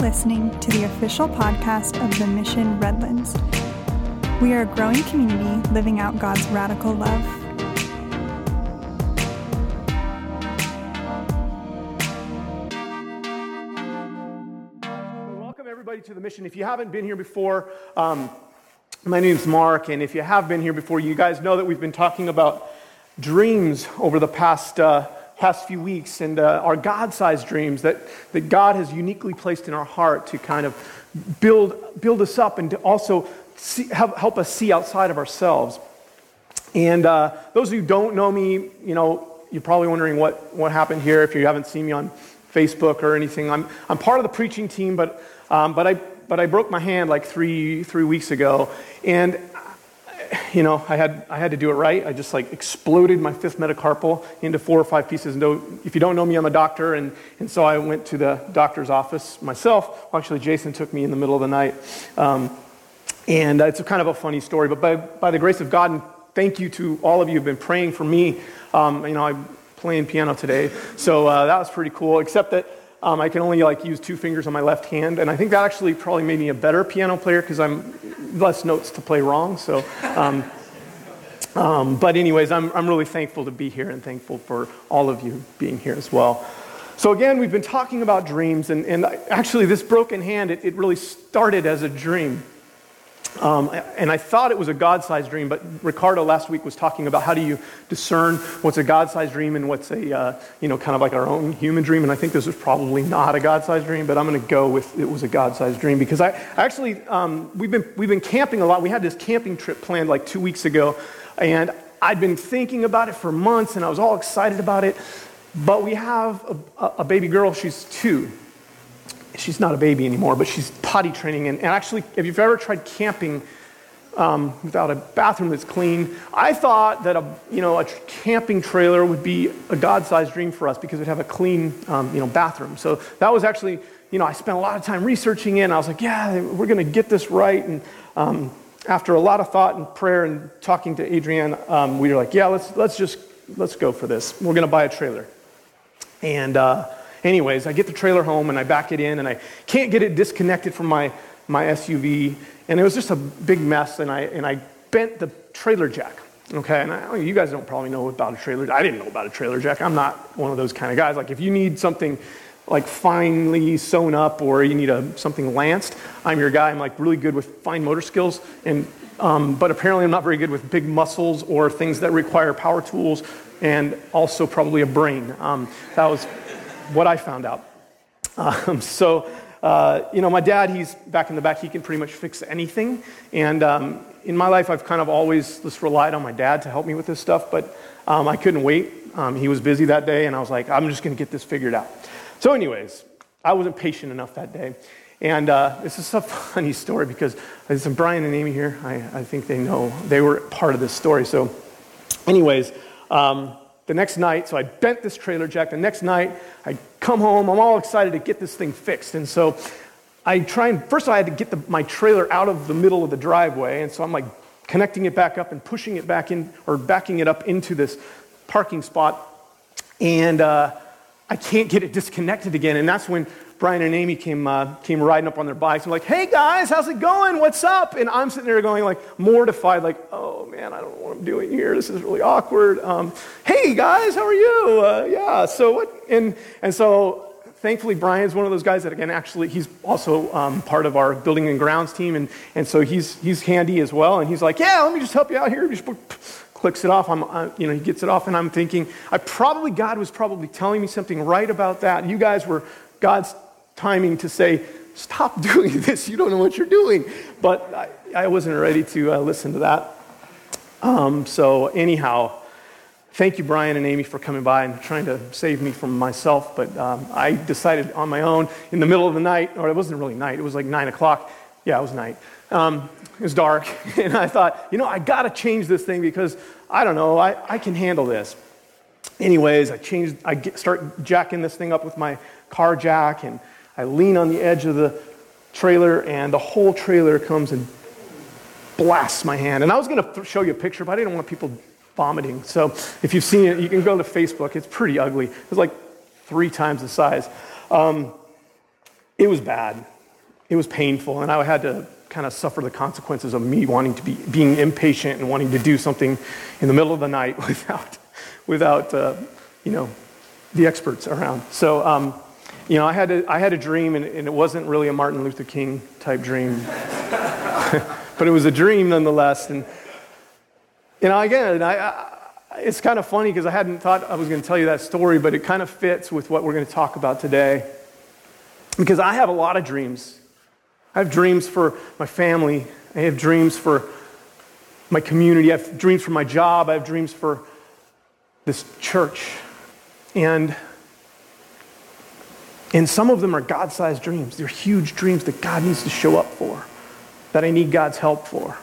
listening to the official podcast of the Mission Redlands. We are a growing community living out God's radical love. Welcome, everybody, to the mission. If you haven't been here before, um, my name's Mark, and if you have been here before, you guys know that we've been talking about dreams over the past, uh, past few weeks and uh, our God sized dreams that, that God has uniquely placed in our heart to kind of build, build us up and to also see, help, help us see outside of ourselves. And uh, those of you who don't know me, you know, you're probably wondering what, what happened here if you haven't seen me on Facebook or anything. I'm, I'm part of the preaching team, but, um, but, I, but I broke my hand like three, three weeks ago. And, you know, I had, I had to do it right. I just like exploded my fifth metacarpal into four or five pieces. No, if you don't know me, I'm a doctor. And, and so I went to the doctor's office myself. Well, actually, Jason took me in the middle of the night. Um, and it's kind of a funny story, but by, by the grace of God, and thank you to all of you who've been praying for me. Um, you know, I'm playing piano today, so uh, that was pretty cool, except that um, I can only like use two fingers on my left hand, and I think that actually probably made me a better piano player because I'm less notes to play wrong. So, um, um, but anyways, I'm, I'm really thankful to be here and thankful for all of you being here as well. So again, we've been talking about dreams, and, and actually this broken hand, it, it really started as a dream. Um, and I thought it was a God sized dream, but Ricardo last week was talking about how do you discern what's a God sized dream and what's a, uh, you know, kind of like our own human dream. And I think this was probably not a God sized dream, but I'm going to go with it was a God sized dream because I actually, um, we've, been, we've been camping a lot. We had this camping trip planned like two weeks ago, and I'd been thinking about it for months and I was all excited about it. But we have a, a baby girl, she's two she's not a baby anymore, but she's potty training. And, and actually, if you've ever tried camping um, without a bathroom that's clean, I thought that a, you know, a camping trailer would be a God-sized dream for us because it'd have a clean um, you know, bathroom. So that was actually, you know, I spent a lot of time researching it, and I was like, yeah, we're going to get this right. And um, after a lot of thought and prayer and talking to Adrienne, um, we were like, yeah, let's, let's just, let's go for this. We're going to buy a trailer. And, uh, Anyways, I get the trailer home and I back it in and I can't get it disconnected from my, my SUV. And it was just a big mess and I, and I bent the trailer jack. Okay, and I, you guys don't probably know about a trailer. I didn't know about a trailer jack. I'm not one of those kind of guys. Like if you need something like finely sewn up or you need a, something lanced, I'm your guy. I'm like really good with fine motor skills, and um, but apparently I'm not very good with big muscles or things that require power tools and also probably a brain. Um, that was what I found out. Um, so, uh, you know, my dad, he's back in the back, he can pretty much fix anything. And um, in my life, I've kind of always just relied on my dad to help me with this stuff, but um, I couldn't wait. Um, he was busy that day, and I was like, I'm just going to get this figured out. So, anyways, I wasn't patient enough that day. And uh, this is a funny story because there's some Brian and Amy here. I, I think they know they were part of this story. So, anyways, um, the next night, so I bent this trailer jack. The next night, I come home. I'm all excited to get this thing fixed. And so I try and, first all, I had to get the, my trailer out of the middle of the driveway. And so I'm like connecting it back up and pushing it back in, or backing it up into this parking spot. And uh, I can't get it disconnected again. And that's when Brian and Amy came, uh, came riding up on their bikes. I'm like, hey guys, how's it going? What's up? And I'm sitting there going like mortified, like, oh man, I don't know what I'm doing here. This is really awkward. Um, hey guys, how are you? Uh, yeah, so what? And, and so thankfully Brian's one of those guys that again, actually, he's also um, part of our building and grounds team. And, and so he's, he's handy as well. And he's like, yeah, let me just help you out here. Just clicks it off. I'm, uh, you know, he gets it off, and I'm thinking, I probably God was probably telling me something right about that. You guys were God's timing to say, stop doing this. You don't know what you're doing. But I, I wasn't ready to uh, listen to that. Um, so, anyhow, thank you, Brian and Amy, for coming by and trying to save me from myself. But um, I decided on my own in the middle of the night, or it wasn't really night, it was like 9 o'clock. Yeah, it was night. Um, it was dark. And I thought, you know, I got to change this thing because I don't know, I, I can handle this. Anyways, I changed, I get, start jacking this thing up with my car jack and I lean on the edge of the trailer, and the whole trailer comes and blasts my hand. And I was going to show you a picture, but I didn't want people vomiting. So if you've seen it, you can go to Facebook. It's pretty ugly. It's like three times the size. Um, it was bad. It was painful, and I had to kind of suffer the consequences of me wanting to be being impatient and wanting to do something in the middle of the night without, without uh, you know, the experts around. So, um, you know, I had, a, I had a dream, and, and it wasn't really a Martin Luther King type dream, but it was a dream nonetheless. And, you know, again, I, I it's kind of funny because I hadn't thought I was going to tell you that story, but it kind of fits with what we're going to talk about today. Because I have a lot of dreams. I have dreams for my family. I have dreams for my community. I have dreams for my job. I have dreams for this church. And, and some of them are God sized dreams. They're huge dreams that God needs to show up for, that I need God's help for.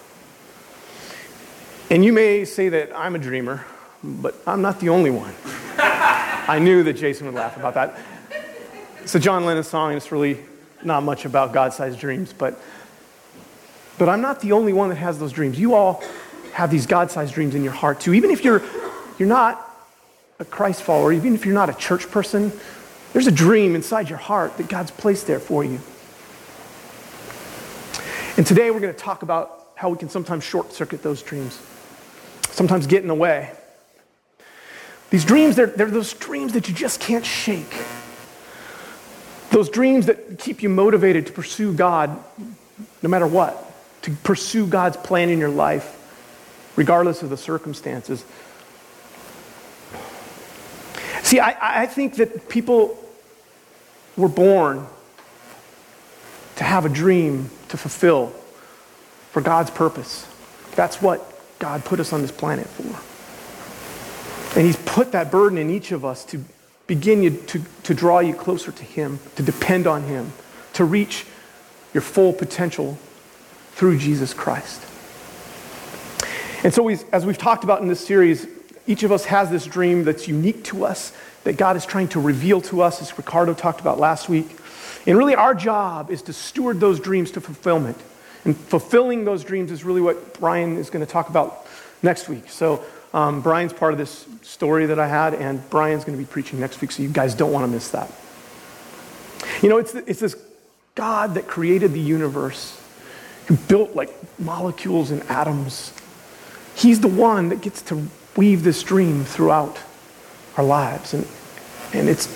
And you may say that I'm a dreamer, but I'm not the only one. I knew that Jason would laugh about that. It's a John Lennon song, and it's really not much about God sized dreams, but, but I'm not the only one that has those dreams. You all have these God sized dreams in your heart too. Even if you're, you're not a Christ follower, even if you're not a church person, there's a dream inside your heart that God's placed there for you. And today we're going to talk about how we can sometimes short circuit those dreams, sometimes get in the way. These dreams, they're, they're those dreams that you just can't shake. Those dreams that keep you motivated to pursue God no matter what, to pursue God's plan in your life, regardless of the circumstances. See, I, I think that people were born to have a dream to fulfill for God's purpose. That's what God put us on this planet for. And He's put that burden in each of us to begin you, to, to draw you closer to Him, to depend on Him, to reach your full potential through Jesus Christ. And so, we, as we've talked about in this series, each of us has this dream that's unique to us, that God is trying to reveal to us, as Ricardo talked about last week. And really, our job is to steward those dreams to fulfillment. And fulfilling those dreams is really what Brian is going to talk about next week. So, um, Brian's part of this story that I had, and Brian's going to be preaching next week, so you guys don't want to miss that. You know, it's, it's this God that created the universe, who built like molecules and atoms. He's the one that gets to weave this dream throughout our lives, and, and it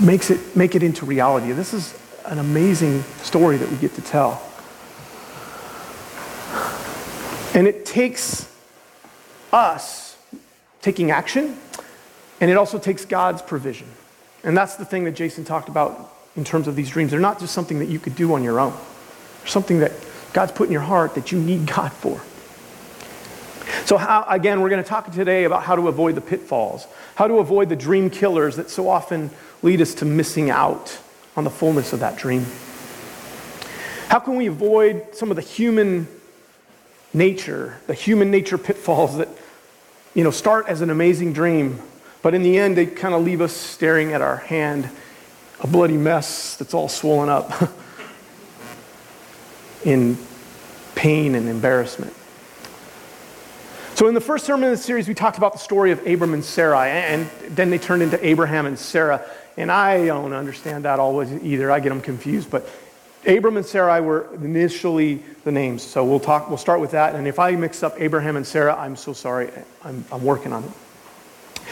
makes it make it into reality. This is an amazing story that we get to tell. And it takes us taking action, and it also takes God's provision. And that's the thing that Jason talked about in terms of these dreams. They're not just something that you could do on your own, something that God's put in your heart that you need God for. So, how, again, we're going to talk today about how to avoid the pitfalls, how to avoid the dream killers that so often lead us to missing out on the fullness of that dream. How can we avoid some of the human nature, the human nature pitfalls that you know, start as an amazing dream, but in the end, they kind of leave us staring at our hand, a bloody mess that's all swollen up in pain and embarrassment. So, in the first sermon of the series, we talked about the story of Abram and Sarai, and then they turned into Abraham and Sarah. And I don't understand that always either. I get them confused. But Abram and Sarai were initially the names. So we'll talk, we'll start with that. And if I mix up Abraham and Sarah, I'm so sorry. I'm, I'm working on it.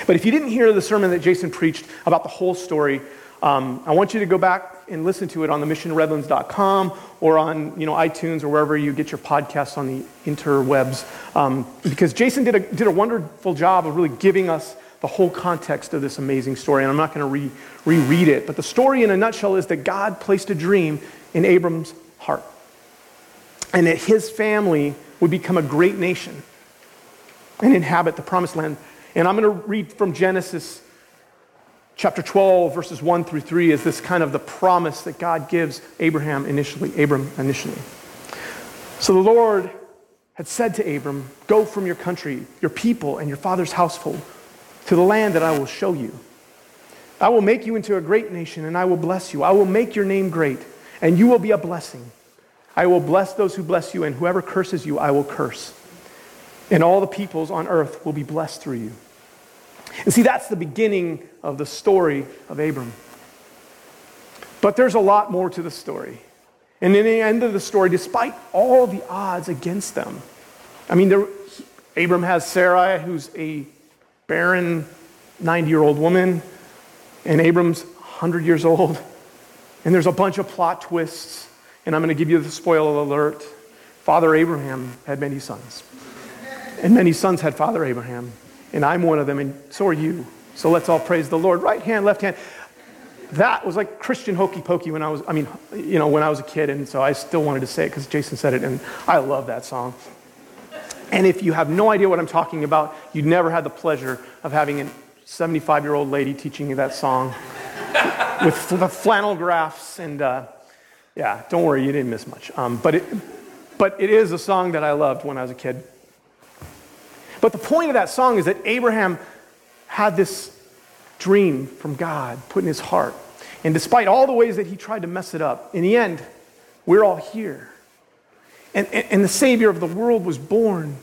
But if you didn't hear the sermon that Jason preached about the whole story, um, I want you to go back and listen to it on the missionredlands.com or on you know, iTunes or wherever you get your podcasts on the interwebs. Um, because Jason did a, did a wonderful job of really giving us the whole context of this amazing story. And I'm not going to re- reread it. But the story in a nutshell is that God placed a dream in Abram's heart. And that his family would become a great nation and inhabit the promised land. And I'm going to read from Genesis chapter 12, verses 1 through 3, is this kind of the promise that God gives Abraham initially, Abram initially. So the Lord had said to Abram, Go from your country, your people, and your father's household to the land that I will show you. I will make you into a great nation, and I will bless you. I will make your name great and you will be a blessing. I will bless those who bless you, and whoever curses you, I will curse. And all the peoples on earth will be blessed through you. And see, that's the beginning of the story of Abram. But there's a lot more to the story. And in the end of the story, despite all the odds against them, I mean, there, Abram has Sarai, who's a barren 90 year old woman, and Abram's 100 years old. And there's a bunch of plot twists. And I'm going to give you the spoiler alert. Father Abraham had many sons. And many sons had Father Abraham. And I'm one of them, and so are you. So let's all praise the Lord. Right hand, left hand. That was like Christian hokey pokey when I was, I mean, you know, when I was a kid. And so I still wanted to say it because Jason said it. And I love that song. And if you have no idea what I'm talking about, you never had the pleasure of having a 75 year old lady teaching you that song with the flannel graphs. And uh, yeah, don't worry, you didn't miss much. Um, but, it, but it is a song that I loved when I was a kid. But the point of that song is that Abraham had this dream from God put in his heart. And despite all the ways that he tried to mess it up, in the end, we're all here. And, and, and the Savior of the world was born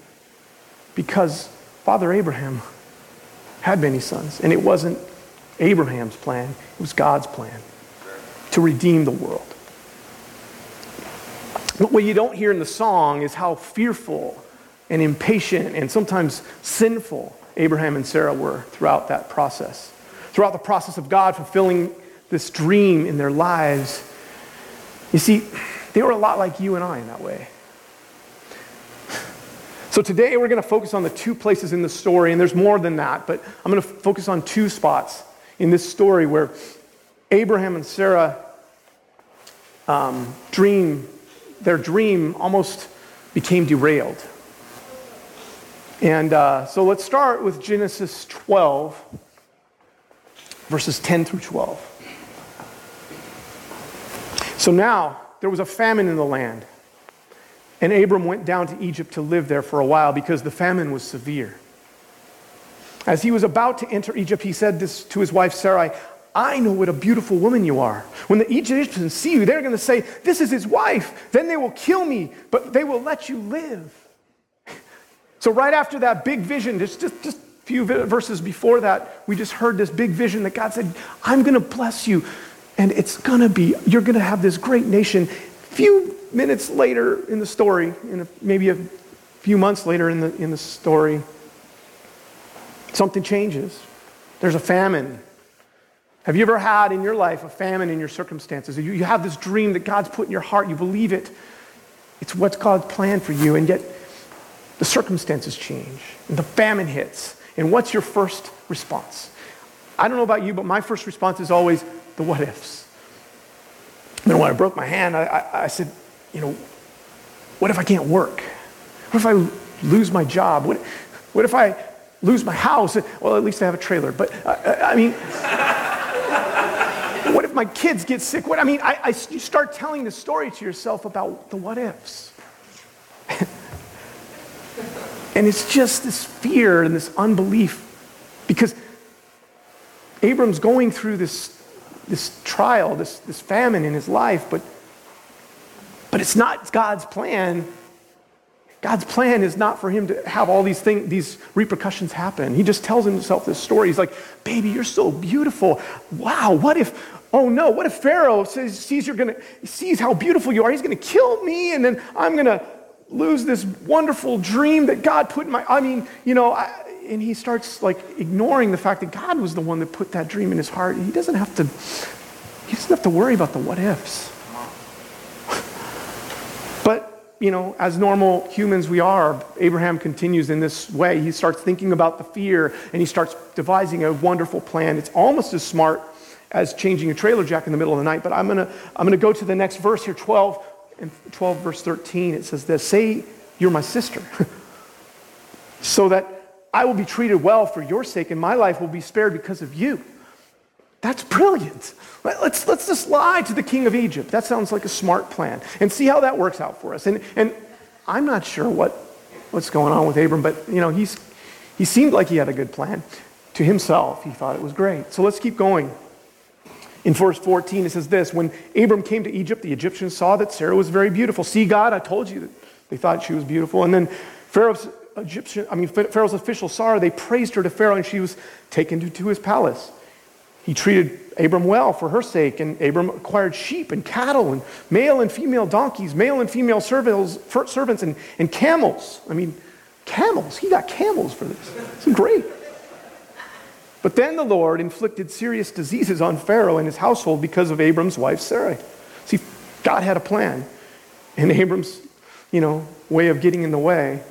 because Father Abraham had many sons. And it wasn't Abraham's plan, it was God's plan to redeem the world. But what you don't hear in the song is how fearful and impatient and sometimes sinful Abraham and Sarah were throughout that process. Throughout the process of God fulfilling this dream in their lives. You see, they were a lot like you and I in that way. So today we're going to focus on the two places in the story, and there's more than that, but I'm going to focus on two spots in this story where Abraham and Sarah um, dream, their dream almost became derailed. And uh, so let's start with Genesis 12, verses 10 through 12. So now there was a famine in the land, and Abram went down to Egypt to live there for a while because the famine was severe. As he was about to enter Egypt, he said this to his wife Sarai I know what a beautiful woman you are. When the Egyptians see you, they're going to say, This is his wife. Then they will kill me, but they will let you live. So, right after that big vision, just, just, just a few verses before that, we just heard this big vision that God said, I'm going to bless you. And it's going to be, you're going to have this great nation. Few minutes later in the story, in a, maybe a few months later in the, in the story, something changes. There's a famine. Have you ever had in your life a famine in your circumstances? You, you have this dream that God's put in your heart, you believe it. It's what's God's plan for you, and yet the circumstances change, and the famine hits. And what's your first response? I don't know about you, but my first response is always the what ifs. And when I broke my hand, I, I, I said, you know, what if I can't work? What if I lose my job? What, what if I lose my house? Well, at least I have a trailer. But uh, I mean, what if my kids get sick? What I mean, I, I, you start telling the story to yourself about the what ifs. And it's just this fear and this unbelief because Abram's going through this, this trial, this, this famine in his life, but, but it's not God's plan. God's plan is not for him to have all these things, these repercussions happen. He just tells himself this story. He's like, baby, you're so beautiful. Wow, what if, oh no, what if Pharaoh says, sees you're gonna, sees how beautiful you are, he's gonna kill me, and then I'm gonna lose this wonderful dream that God put in my, I mean, you know, I, and he starts like ignoring the fact that God was the one that put that dream in his heart. He doesn't have to, he doesn't have to worry about the what ifs. But, you know, as normal humans we are, Abraham continues in this way. He starts thinking about the fear and he starts devising a wonderful plan. It's almost as smart as changing a trailer jack in the middle of the night. But I'm going to I'm going to go to the next verse here, 12 in 12 verse 13, it says this Say, you're my sister, so that I will be treated well for your sake, and my life will be spared because of you. That's brilliant. Let's, let's just lie to the king of Egypt. That sounds like a smart plan. And see how that works out for us. And, and I'm not sure what, what's going on with Abram, but you know, he's, he seemed like he had a good plan. To himself, he thought it was great. So let's keep going. In verse 14, it says this When Abram came to Egypt, the Egyptians saw that Sarah was very beautiful. See, God, I told you that they thought she was beautiful. And then Pharaoh's Egyptian, I mean, Pharaoh's officials saw her. They praised her to Pharaoh, and she was taken to, to his palace. He treated Abram well for her sake, and Abram acquired sheep and cattle and male and female donkeys, male and female servants, and, and camels. I mean, camels. He got camels for this. It's great. But then the Lord inflicted serious diseases on Pharaoh and his household because of Abram's wife Sarai. See, God had a plan, and Abram's, you know, way of getting in the way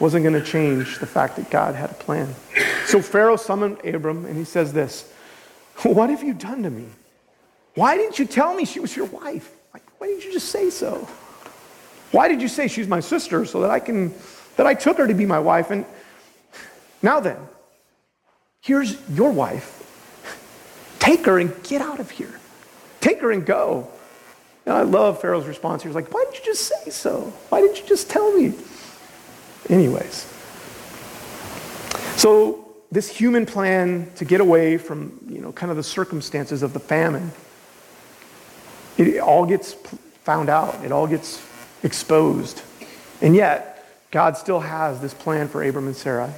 wasn't going to change the fact that God had a plan. So Pharaoh summoned Abram, and he says this What have you done to me? Why didn't you tell me she was your wife? Why didn't you just say so? Why did you say she's my sister so that I can that I took her to be my wife? And now then, here's your wife. Take her and get out of here. Take her and go. And I love Pharaoh's response. He was like, Why didn't you just say so? Why didn't you just tell me? Anyways. So this human plan to get away from, you know, kind of the circumstances of the famine, it all gets found out. It all gets exposed. And yet, God still has this plan for Abram and Sarah.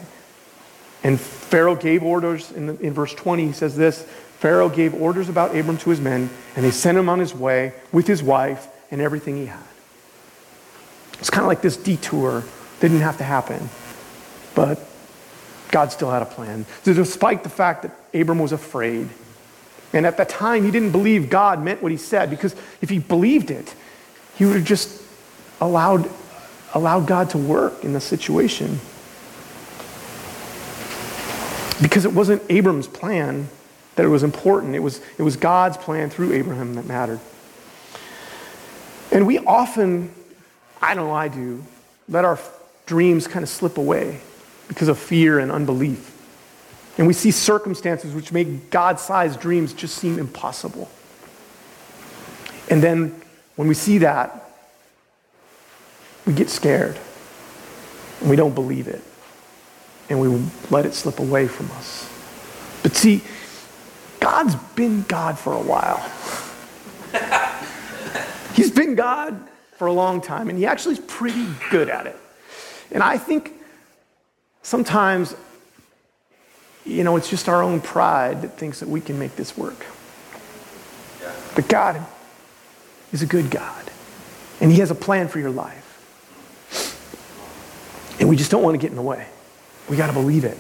And Pharaoh gave orders in, the, in verse 20. He says this Pharaoh gave orders about Abram to his men, and they sent him on his way with his wife and everything he had. It's kind of like this detour didn't have to happen. But God still had a plan. So despite the fact that Abram was afraid, and at that time he didn't believe God meant what he said, because if he believed it, he would have just allowed, allowed God to work in the situation. Because it wasn't Abram's plan that it was important, it was, it was God's plan through Abraham that mattered. And we often, I know I do, let our dreams kind of slip away because of fear and unbelief. And we see circumstances which make God sized dreams just seem impossible. And then when we see that, we get scared and we don't believe it and we let it slip away from us. But see, God's been God for a while. He's been God for a long time and he actually is pretty good at it. And I think sometimes, you know, it's just our own pride that thinks that we can make this work. But God is a good God, and He has a plan for your life. And we just don't want to get in the way. We got to believe it.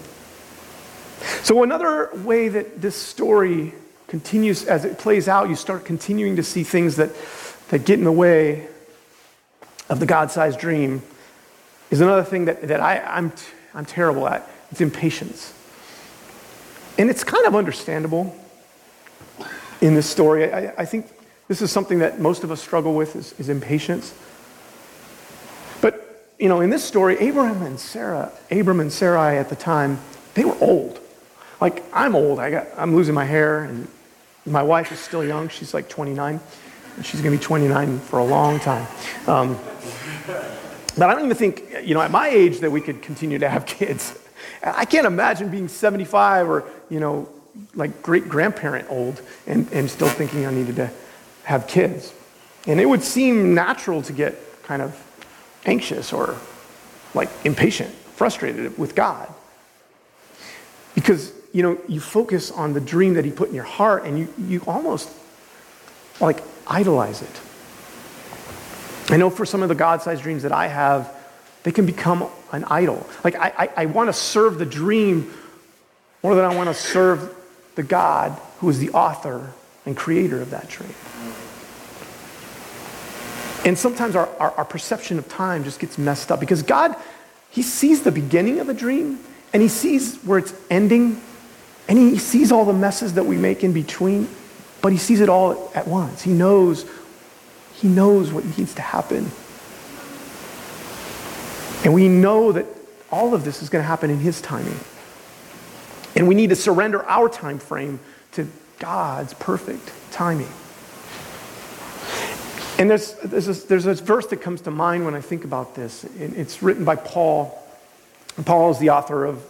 So, another way that this story continues as it plays out, you start continuing to see things that, that get in the way of the God sized dream, is another thing that, that I, I'm, I'm terrible at. It's impatience. And it's kind of understandable in this story. I, I think this is something that most of us struggle with is, is impatience. You know, in this story, Abraham and Sarah, Abram and Sarai at the time, they were old. Like, I'm old. I got, I'm losing my hair, and my wife is still young. She's like 29. And she's going to be 29 for a long time. Um, but I don't even think, you know, at my age that we could continue to have kids. I can't imagine being 75 or, you know, like great grandparent old and, and still thinking I needed to have kids. And it would seem natural to get kind of anxious or like impatient, frustrated with God. Because, you know, you focus on the dream that He put in your heart and you, you almost like idolize it. I know for some of the God sized dreams that I have, they can become an idol. Like, I, I, I want to serve the dream more than I want to serve the God who is the author and creator of that dream. And sometimes our, our, our, perception of time just gets messed up because God, He sees the beginning of a dream and He sees where it's ending and He sees all the messes that we make in between, but He sees it all at once. He knows he knows what needs to happen. And we know that all of this is going to happen in His timing. And we need to surrender our time frame to God's perfect timing. And there's, there's, this, there's this verse that comes to mind when I think about this. It's written by Paul. Paul is the author of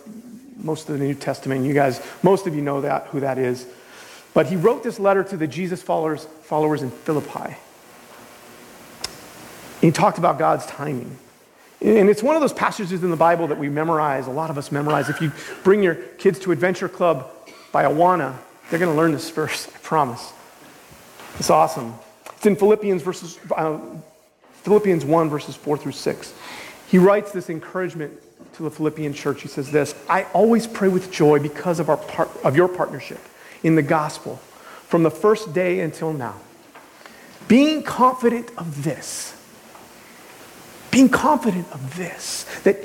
most of the New Testament. You guys, most of you know that, who that is. But he wrote this letter to the Jesus followers, followers in Philippi. He talked about God's timing. And it's one of those passages in the Bible that we memorize, a lot of us memorize. If you bring your kids to Adventure Club by Awana, They're going to learn this verse, I promise. It's awesome. It's in Philippians, verses, uh, Philippians 1, verses 4 through 6. He writes this encouragement to the Philippian church. He says this I always pray with joy because of, our part, of your partnership in the gospel from the first day until now. Being confident of this, being confident of this, that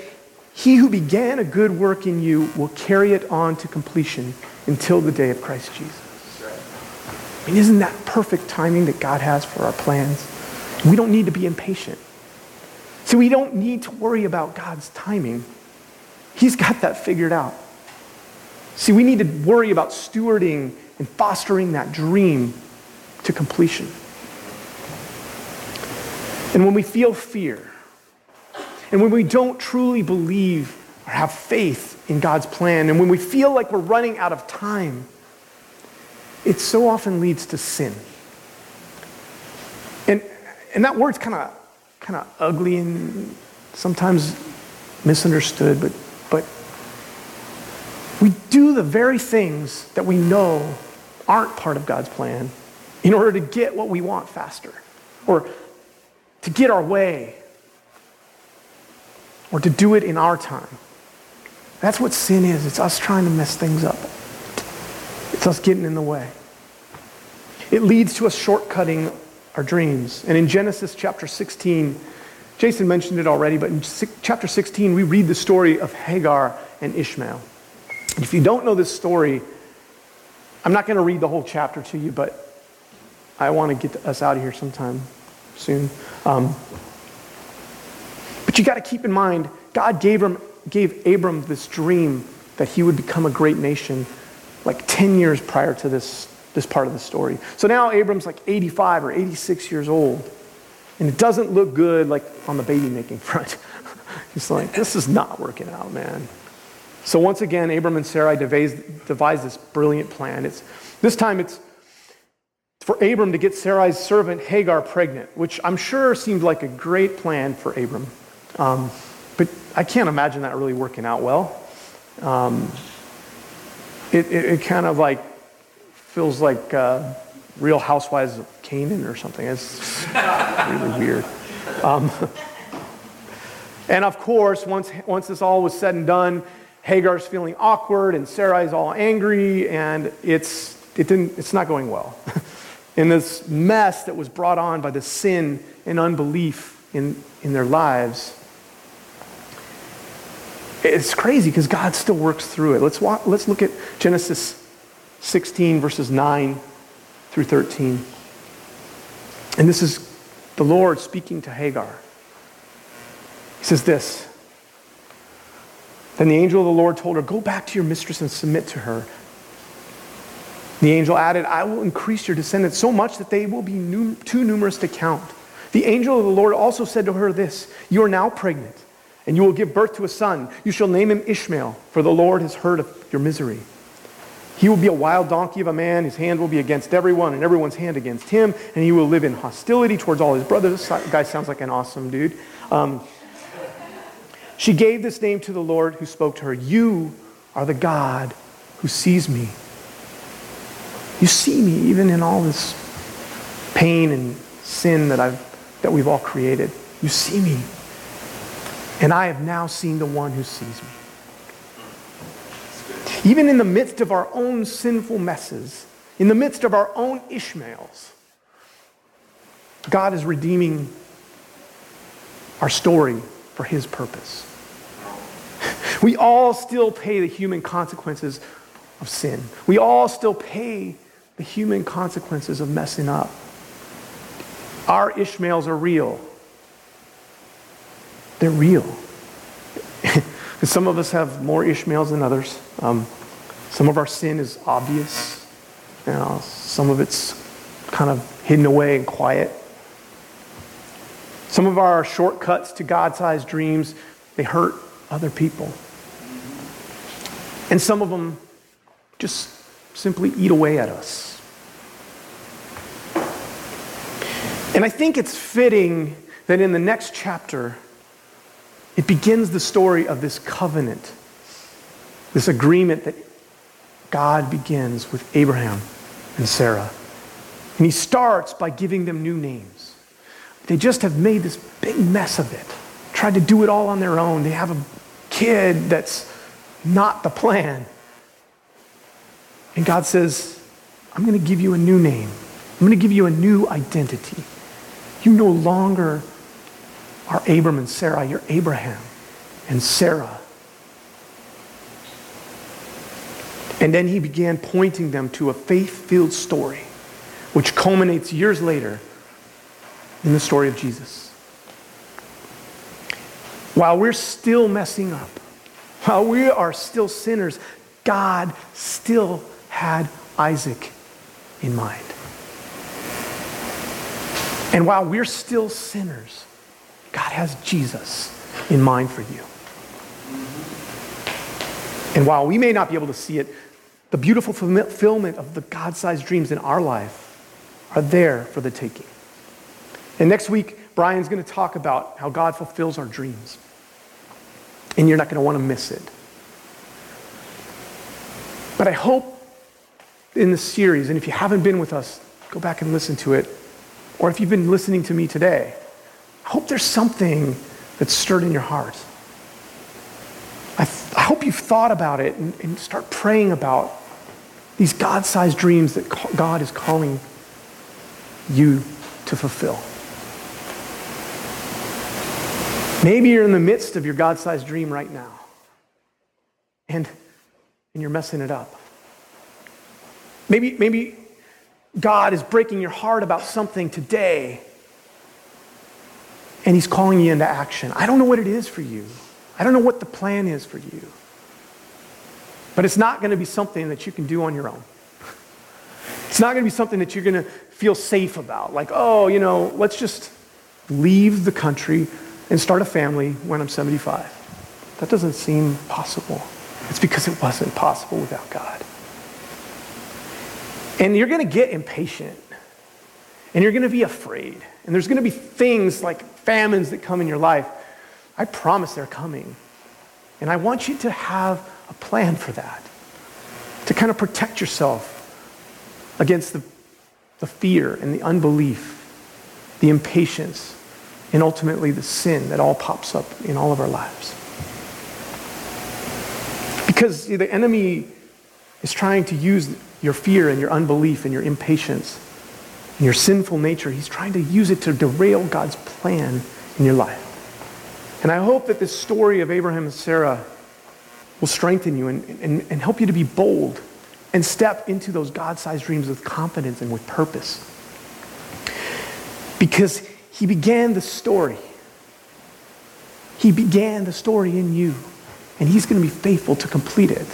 he who began a good work in you will carry it on to completion until the day of Christ Jesus. I mean, isn't that perfect timing that God has for our plans? We don't need to be impatient. See, we don't need to worry about God's timing. He's got that figured out. See, we need to worry about stewarding and fostering that dream to completion. And when we feel fear, and when we don't truly believe or have faith in God's plan, and when we feel like we're running out of time, it so often leads to sin. And, and that word's kind of kind of ugly and sometimes misunderstood, but, but we do the very things that we know aren't part of God's plan in order to get what we want faster or to get our way or to do it in our time. That's what sin is. It's us trying to mess things up. It's us getting in the way. It leads to us shortcutting our dreams. And in Genesis chapter 16, Jason mentioned it already, but in chapter 16, we read the story of Hagar and Ishmael. If you don't know this story, I'm not going to read the whole chapter to you, but I want to get us out of here sometime soon. Um, but you got to keep in mind, God gave, him, gave Abram this dream that he would become a great nation like 10 years prior to this this part of the story. So now Abram's like 85 or 86 years old. And it doesn't look good like on the baby making front. He's like, this is not working out, man. So once again, Abram and Sarai devised, devised this brilliant plan. It's, this time it's for Abram to get Sarai's servant Hagar pregnant, which I'm sure seemed like a great plan for Abram. Um, but I can't imagine that really working out well. Um, it, it, it, kind of like feels like uh, Real Housewives of Canaan or something. It's really weird. Um, and of course, once, once this all was said and done, Hagar's feeling awkward and Sarai's all angry, and it's, it didn't, it's not going well. in this mess that was brought on by the sin and unbelief in, in their lives, it's crazy because God still works through it. Let's, walk, let's look at Genesis 16, verses 9 through 13. And this is the Lord speaking to Hagar. He says this Then the angel of the Lord told her, Go back to your mistress and submit to her. The angel added, I will increase your descendants so much that they will be num- too numerous to count. The angel of the Lord also said to her this You are now pregnant, and you will give birth to a son. You shall name him Ishmael, for the Lord has heard of your misery. He will be a wild donkey of a man. His hand will be against everyone, and everyone's hand against him. And he will live in hostility towards all his brothers. This guy sounds like an awesome dude. Um, she gave this name to the Lord who spoke to her You are the God who sees me. You see me even in all this pain and sin that, I've, that we've all created. You see me. And I have now seen the one who sees me. Even in the midst of our own sinful messes, in the midst of our own Ishmaels, God is redeeming our story for his purpose. We all still pay the human consequences of sin. We all still pay the human consequences of messing up. Our Ishmaels are real. They're real. some of us have more Ishmaels than others. Um, some of our sin is obvious. You know, some of it's kind of hidden away and quiet. Some of our shortcuts to God sized dreams, they hurt other people. And some of them just simply eat away at us. And I think it's fitting that in the next chapter, it begins the story of this covenant, this agreement that God begins with Abraham and Sarah. And he starts by giving them new names. They just have made this big mess of it, tried to do it all on their own. They have a kid that's not the plan. And God says, I'm going to give you a new name. I'm going to give you a new identity. You no longer are Abram and Sarah, you're Abraham and Sarah. And then he began pointing them to a faith filled story, which culminates years later in the story of Jesus. While we're still messing up, while we are still sinners, God still had Isaac in mind. And while we're still sinners, God has Jesus in mind for you. And while we may not be able to see it, the beautiful fulfillment of the God sized dreams in our life are there for the taking. And next week, Brian's going to talk about how God fulfills our dreams. And you're not going to want to miss it. But I hope in the series, and if you haven't been with us, go back and listen to it. Or if you've been listening to me today, I hope there's something that's stirred in your heart. I, th- I hope you've thought about it and, and start praying about these God sized dreams that God is calling you to fulfill. Maybe you're in the midst of your God sized dream right now and, and you're messing it up. Maybe, maybe God is breaking your heart about something today and He's calling you into action. I don't know what it is for you, I don't know what the plan is for you. But it's not going to be something that you can do on your own. It's not going to be something that you're going to feel safe about. Like, oh, you know, let's just leave the country and start a family when I'm 75. That doesn't seem possible. It's because it wasn't possible without God. And you're going to get impatient. And you're going to be afraid. And there's going to be things like famines that come in your life. I promise they're coming. And I want you to have a plan for that, to kind of protect yourself against the, the fear and the unbelief, the impatience, and ultimately the sin that all pops up in all of our lives. Because the enemy is trying to use your fear and your unbelief and your impatience and your sinful nature, he's trying to use it to derail God's plan in your life. And I hope that this story of Abraham and Sarah will strengthen you and, and, and help you to be bold and step into those God sized dreams with confidence and with purpose. Because he began the story. He began the story in you, and he's going to be faithful to complete it.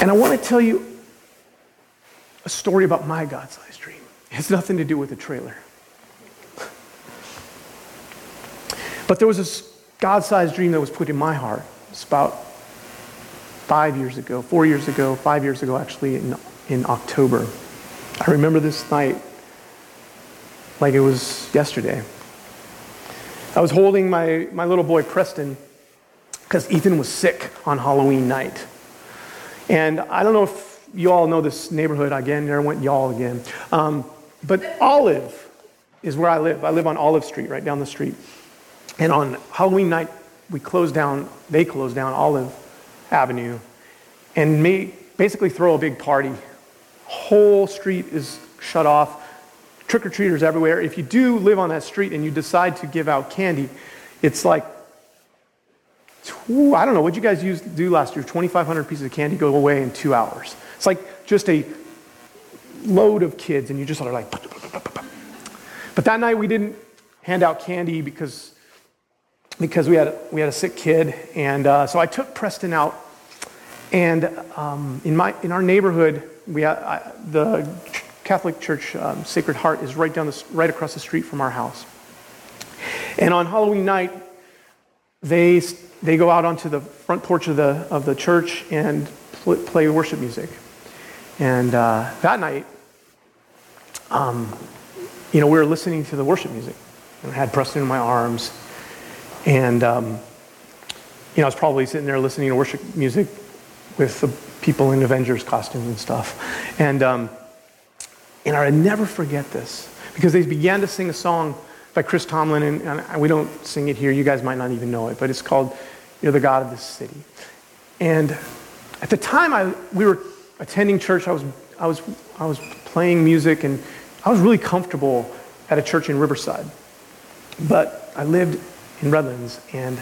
And I want to tell you a story about my God sized dream. It has nothing to do with the trailer. But there was this God sized dream that was put in my heart. It's about five years ago, four years ago, five years ago, actually, in, in October. I remember this night like it was yesterday. I was holding my, my little boy Preston because Ethan was sick on Halloween night. And I don't know if you all know this neighborhood again. There went y'all again. Um, but Olive is where I live. I live on Olive Street, right down the street. And on Halloween night, we closed down, they closed down Olive Avenue and made, basically throw a big party. Whole street is shut off. Trick or treaters everywhere. If you do live on that street and you decide to give out candy, it's like, I don't know, what you guys used do last year? 2,500 pieces of candy go away in two hours. It's like just a load of kids, and you just are like, but that night we didn't hand out candy because because we had, we had a sick kid. And uh, so I took Preston out. And um, in, my, in our neighborhood, we had, I, the Catholic Church um, Sacred Heart is right, down the, right across the street from our house. And on Halloween night, they, they go out onto the front porch of the, of the church and pl- play worship music. And uh, that night, um, you know, we were listening to the worship music. And I had Preston in my arms. And um, you know, I was probably sitting there listening to worship music with the people in Avengers costumes and stuff. And, um, and I never forget this because they began to sing a song by Chris Tomlin, and, and, we don't sing it here. You guys might not even know it, but it's called You're the God of this City. And at the time I, we were attending church, I was, I, was, I was playing music, and I was really comfortable at a church in Riverside. But I lived in Redlands, and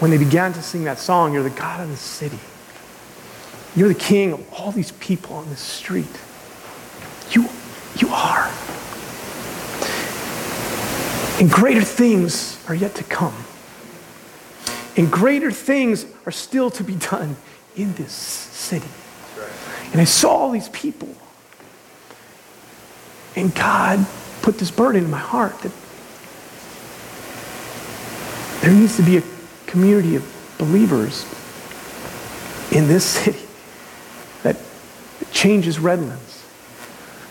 when they began to sing that song, You're the God of the city, you're the king of all these people on this street. You, you are. And greater things are yet to come. And greater things are still to be done in this city. And I saw all these people. And God put this burden in my heart that there needs to be a community of believers in this city that changes Redlands,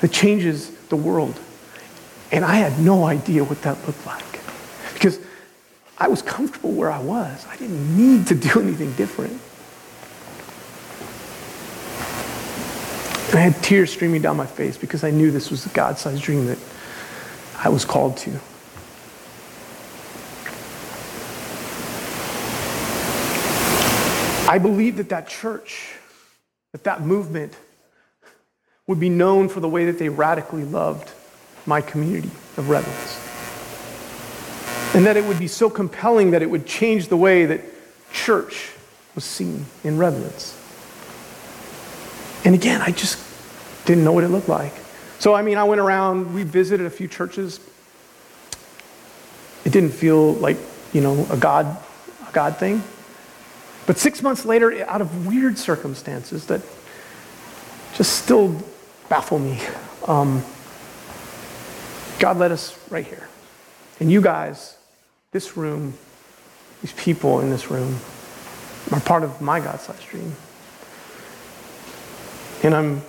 that changes the world. And I had no idea what that looked like because I was comfortable where I was. I didn't need to do anything different. I had tears streaming down my face because I knew this was the God sized dream that I was called to. I believe that that church, that that movement would be known for the way that they radically loved my community of Redlands. And that it would be so compelling that it would change the way that church was seen in Redlands. And again, I just didn't know what it looked like. So, I mean, I went around, we visited a few churches. It didn't feel like, you know, a God, a God thing. But six months later, out of weird circumstances that just still baffle me, um, God led us right here. And you guys, this room, these people in this room, are part of my God sized dream. And I'm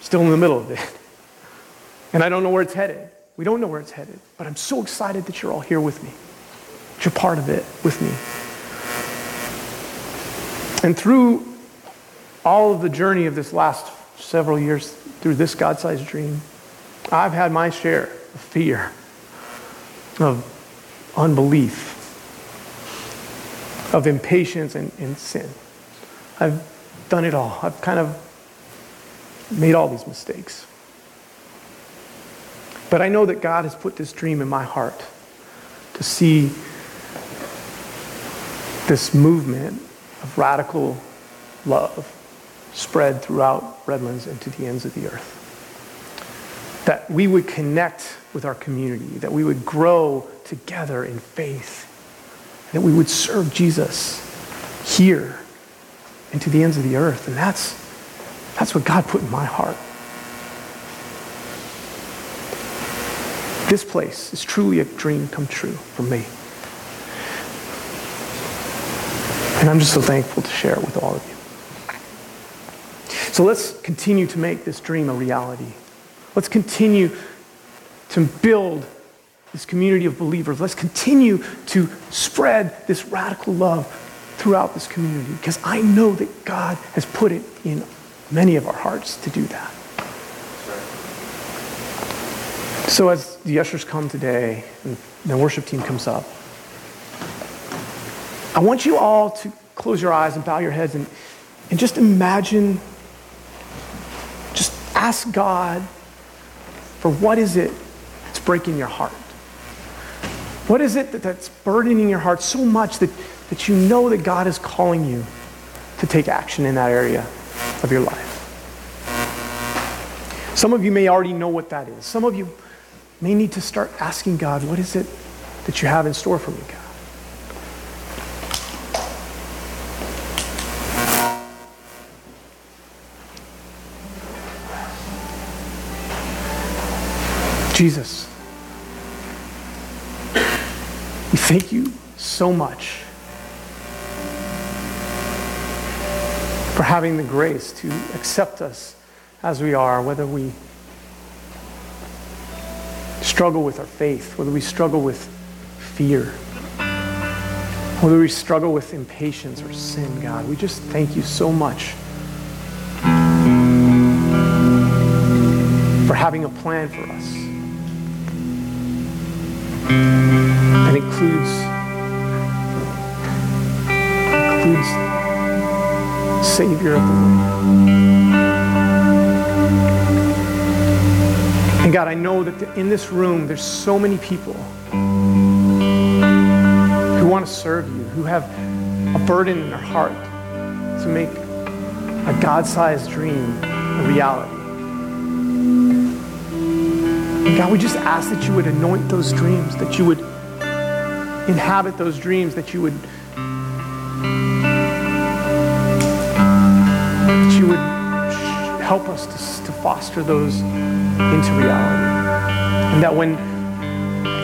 still in the middle of it. And I don't know where it's headed. We don't know where it's headed. But I'm so excited that you're all here with me. That you're part of it with me. And through all of the journey of this last several years, through this God sized dream, I've had my share of fear, of unbelief, of impatience and, and sin. I've done it all. I've kind of made all these mistakes. But I know that God has put this dream in my heart to see this movement of radical love spread throughout Redlands and to the ends of the earth. That we would connect with our community, that we would grow together in faith, that we would serve Jesus here and to the ends of the earth. And that's, that's what God put in my heart. This place is truly a dream come true for me. And I'm just so thankful to share it with all of you. So let's continue to make this dream a reality. Let's continue to build this community of believers. Let's continue to spread this radical love throughout this community because I know that God has put it in many of our hearts to do that. So as the ushers come today and the worship team comes up, I want you all to close your eyes and bow your heads and, and just imagine, just ask God for what is it that's breaking your heart? What is it that, that's burdening your heart so much that, that you know that God is calling you to take action in that area of your life? Some of you may already know what that is. Some of you may need to start asking God, what is it that you have in store for me, God? Jesus, we thank you so much for having the grace to accept us as we are, whether we struggle with our faith, whether we struggle with fear, Whether we struggle with impatience or sin, God, we just thank you so much for having a plan for us that includes includes Savior of the world. And God, I know that in this room there's so many people who want to serve you, who have a burden in their heart to make a God-sized dream a reality. God, we just ask that you would anoint those dreams, that you would inhabit those dreams, that you would that you would help us to, to foster those into reality. And that when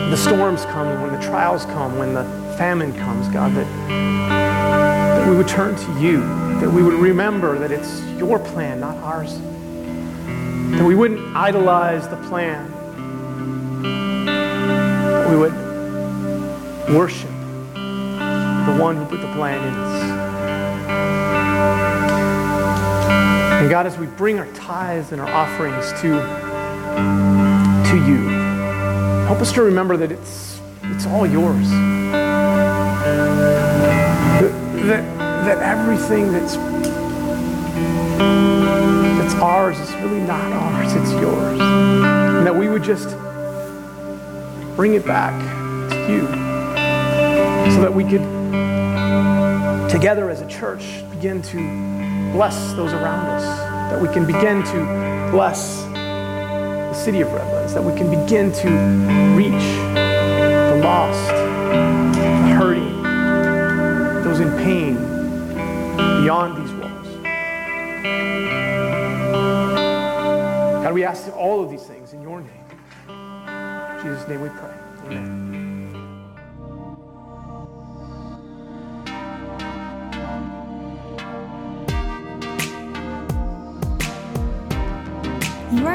the storms come, when the trials come, when the famine comes, God, that, that we would turn to you, that we would remember that it's your plan, not ours. That we wouldn't idolize the plan. We would worship the one who put the plan in us. And God, as we bring our tithes and our offerings to, to you, help us to remember that it's, it's all yours. That, that, that everything that's, that's ours is really not ours, it's yours. And that we would just bring it back to you so that we could, together as a church, begin to bless those around us, that we can begin to bless the city of Redlands, that we can begin to reach the lost, the hurting, those in pain beyond these walls. God, we ask all of these things in your name. In Jesus' name we pray. Amen.